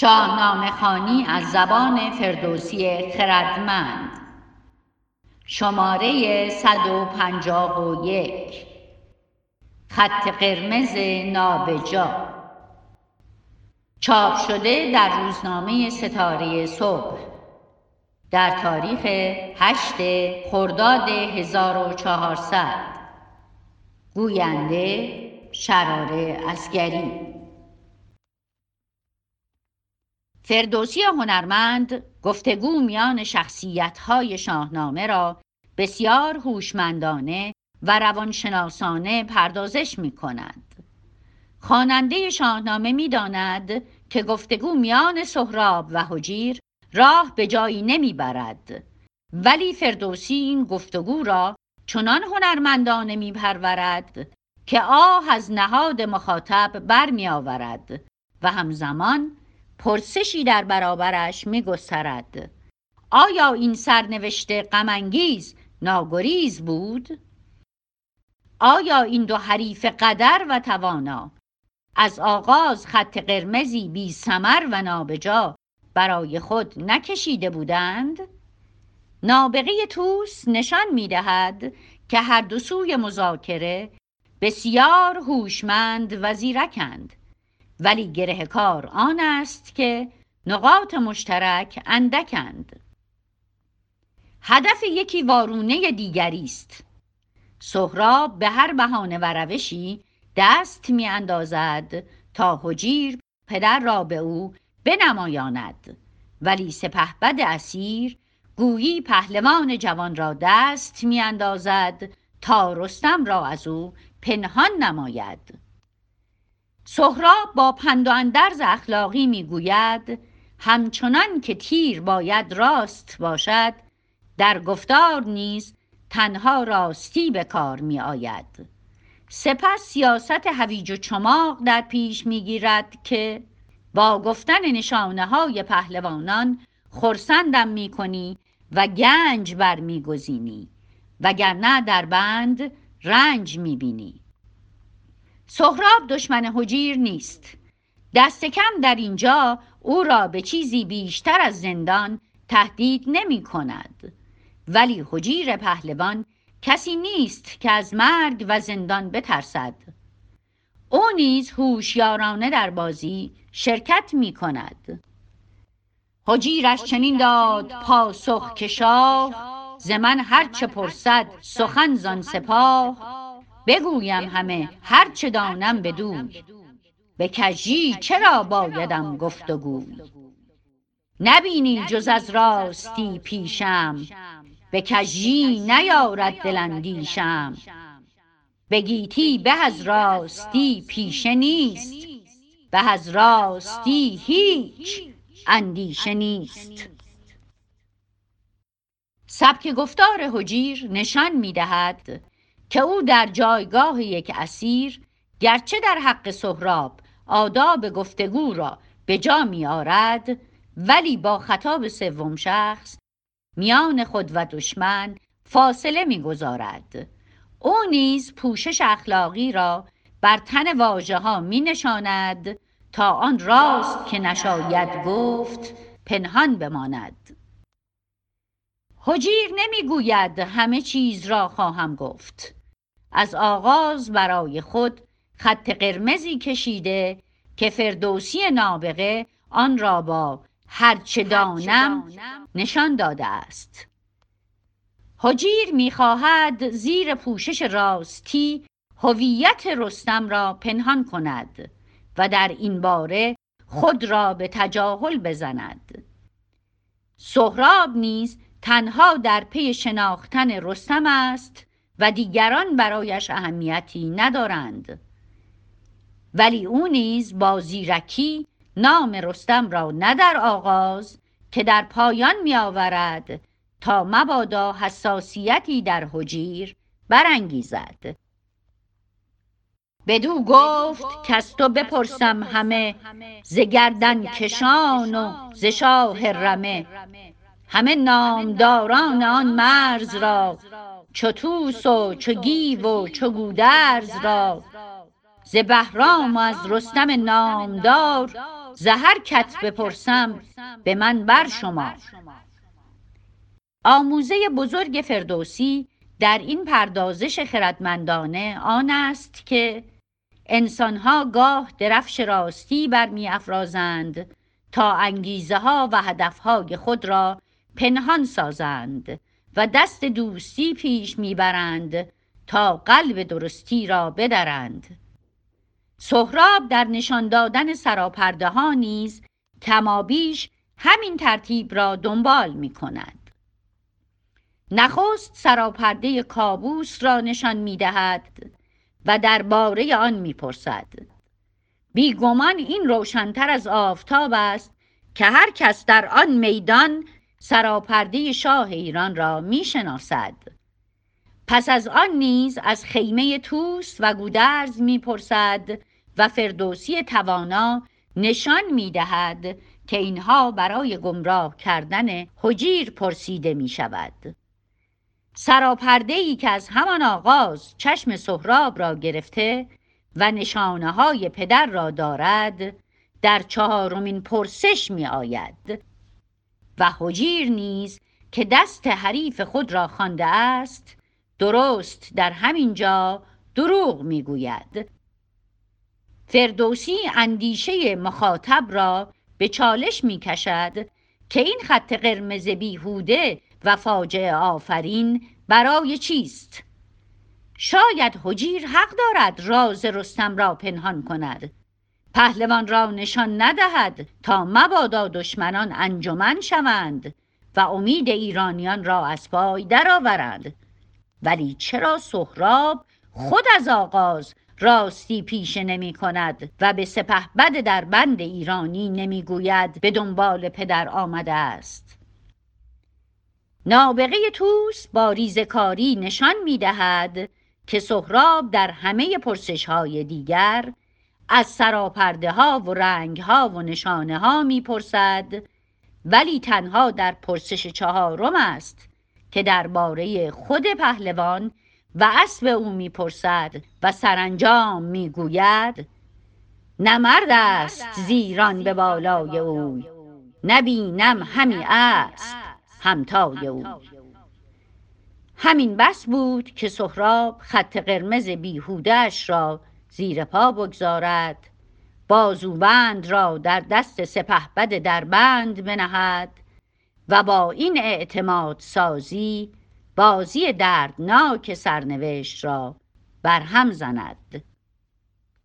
شاهنامه خانی از زبان فردوسی خردمند. شماره 151 خط قرمز نابجا. چاپ شده در روزنامه ستاره صبح. در تاریخ 8 خرداد 1400 گوینده شرار اسگری فردوسی هنرمند گفتگو میان شخصیت‌های شاهنامه را بسیار هوشمندانه و روانشناسانه پردازش می کند. خواننده شاهنامه می داند که گفتگو میان سهراب و حجیر راه به جایی نمی برد. ولی فردوسی این گفتگو را چنان هنرمندانه می پرورد که آه از نهاد مخاطب برمی آورد و همزمان پرسشی در برابرش می گسترد. آیا این سرنوشت غمانگیز ناگریز بود؟ آیا این دو حریف قدر و توانا از آغاز خط قرمزی بی سمر و نابجا برای خود نکشیده بودند؟ نابغه توس نشان می دهد که هر دو سوی مذاکره بسیار هوشمند و زیرکند ولی گره کار آن است که نقاط مشترک اندکند. هدف یکی وارونه دیگری است. سهراب به هر بهانه و روشی دست می اندازد تا حجیر پدر را به او بنمایاند. ولی سپهبد اسیر گویی پهلوان جوان را دست می اندازد تا رستم را از او پنهان نماید. سهراب با پند و اندرز اخلاقی می‌گوید همچنان که تیر باید راست باشد در گفتار نیز تنها راستی به کار می آید سپس سیاست هویج و چماق در پیش می‌گیرد که با گفتن نشانه های پهلوانان خرسندم می کنی و گنج برمیگزینی وگرنه در بند رنج می بینی سهراب دشمن حجیر نیست. دست کم در اینجا او را به چیزی بیشتر از زندان تهدید نمی کند. ولی حجیر پهلوان کسی نیست که از مرگ و زندان بترسد. او نیز هوشیارانه در بازی شرکت می کند. حجیرش چنین داد پاسخ که شاه ز من هرچه پرسد سخن زان سپاه. بگویم همه هر چه دانم بدوی. به کژی چرا بایدم گفت و نبینی جز از راستی پیشم به کژی نیارد دل اندیشم به گیتی به از راستی پیشه نیست به از راستی هیچ اندیشه نیست. سبک گفتار حجیر نشان می دهد که او در جایگاه یک اسیر گرچه در حق سهراب آداب گفتگو را به جا می آرد ولی با خطاب سوم شخص میان خود و دشمن فاصله می‌گذارد. او نیز پوشش اخلاقی را بر تن واژه ها می نشاند تا آن راست که نشاید گفت پنهان بماند. حجیر نمی‌گوید همه چیز را خواهم گفت. از آغاز برای خود خط قرمزی کشیده که فردوسی نابغه آن را با هرچه دانم نشان داده است. حجیر می‌خواهد زیر پوشش راستی هویت رستم را پنهان کند و در این باره خود را به تجاهل بزند. سهراب نیز تنها در پی شناختن رستم است و دیگران برایش اهمیتی ندارند. ولی او نیز با زیرکی نام رستم را نه در آغاز که در پایان می آورد تا مبادا حساسیتی در حجیر برانگیزد. بدو گفت از تو بپرسم همه ز گردن کشان و ز شاه رمه. همه نامداران آن مرز را چو و چو و چو گودرز را. ز بهرام و از رستم نامدار زهر کت بپرسم به من بر شما. آموزه بزرگ فردوسی در این پردازش خردمندانه آن است که انسانها گاه درفش راستی برمی افرازند تا انگیزه ها و هدفهای خود را پنهان سازند. و دست دوستی پیش می‌برند تا قلب درستی را بدرند سهراب در نشان دادن سراپرده ها نیز کمابیش همین ترتیب را دنبال می کند. نخست سراپرده کابوس را نشان می دهد و درباره آن می پرسد. بیگمان این روشنتر از آفتاب است که هر کس در آن میدان سراپرده شاه ایران را می شناسد. پس از آن نیز از خیمه توس و گودرز می‌پرسد و فردوسی توانا نشان می‌دهد که اینها برای گمراه کردن حجیر پرسیده می شود. سراپرده ای که از همان آغاز چشم سهراب را گرفته و نشانه های پدر را دارد در چهارمین پرسش می آید و حجیر نیز که دست حریف خود را خوانده است درست در همین جا دروغ می‌گوید فردوسی اندیشه مخاطب را به چالش می کشد که این خط قرمز بیهوده و فاجعه آفرین برای چیست؟ شاید حجیر حق دارد راز رستم را پنهان کند پهلوان را نشان ندهد تا مبادا دشمنان انجمن شوند و امید ایرانیان را از پای درآورند. ولی چرا سهراب خود از آغاز راستی پیشه نمی کند و به سپه بد در بند ایرانی نمی‌گوید به دنبال پدر آمده است؟ نابغه توس با ریزکاری نشان می دهد که سهراب در همه پرسش های دیگر از سراپرده ها و رنگ ها و نشانه ها می پرسد ولی تنها در پرسش چهارم است که درباره خود پهلوان و اسب او می‌پرسد و سرانجام می‌گوید نه مرد است زیران به بالای او نبینم همی اسب همتای او. همین بس بود که سهراب خط قرمز بیهودش را زیر پا بگذارد. بازوبند را در دست سپهبد در بند بنهد و با این اعتماد سازی بازی دردناک سرنوشت را برهم زند.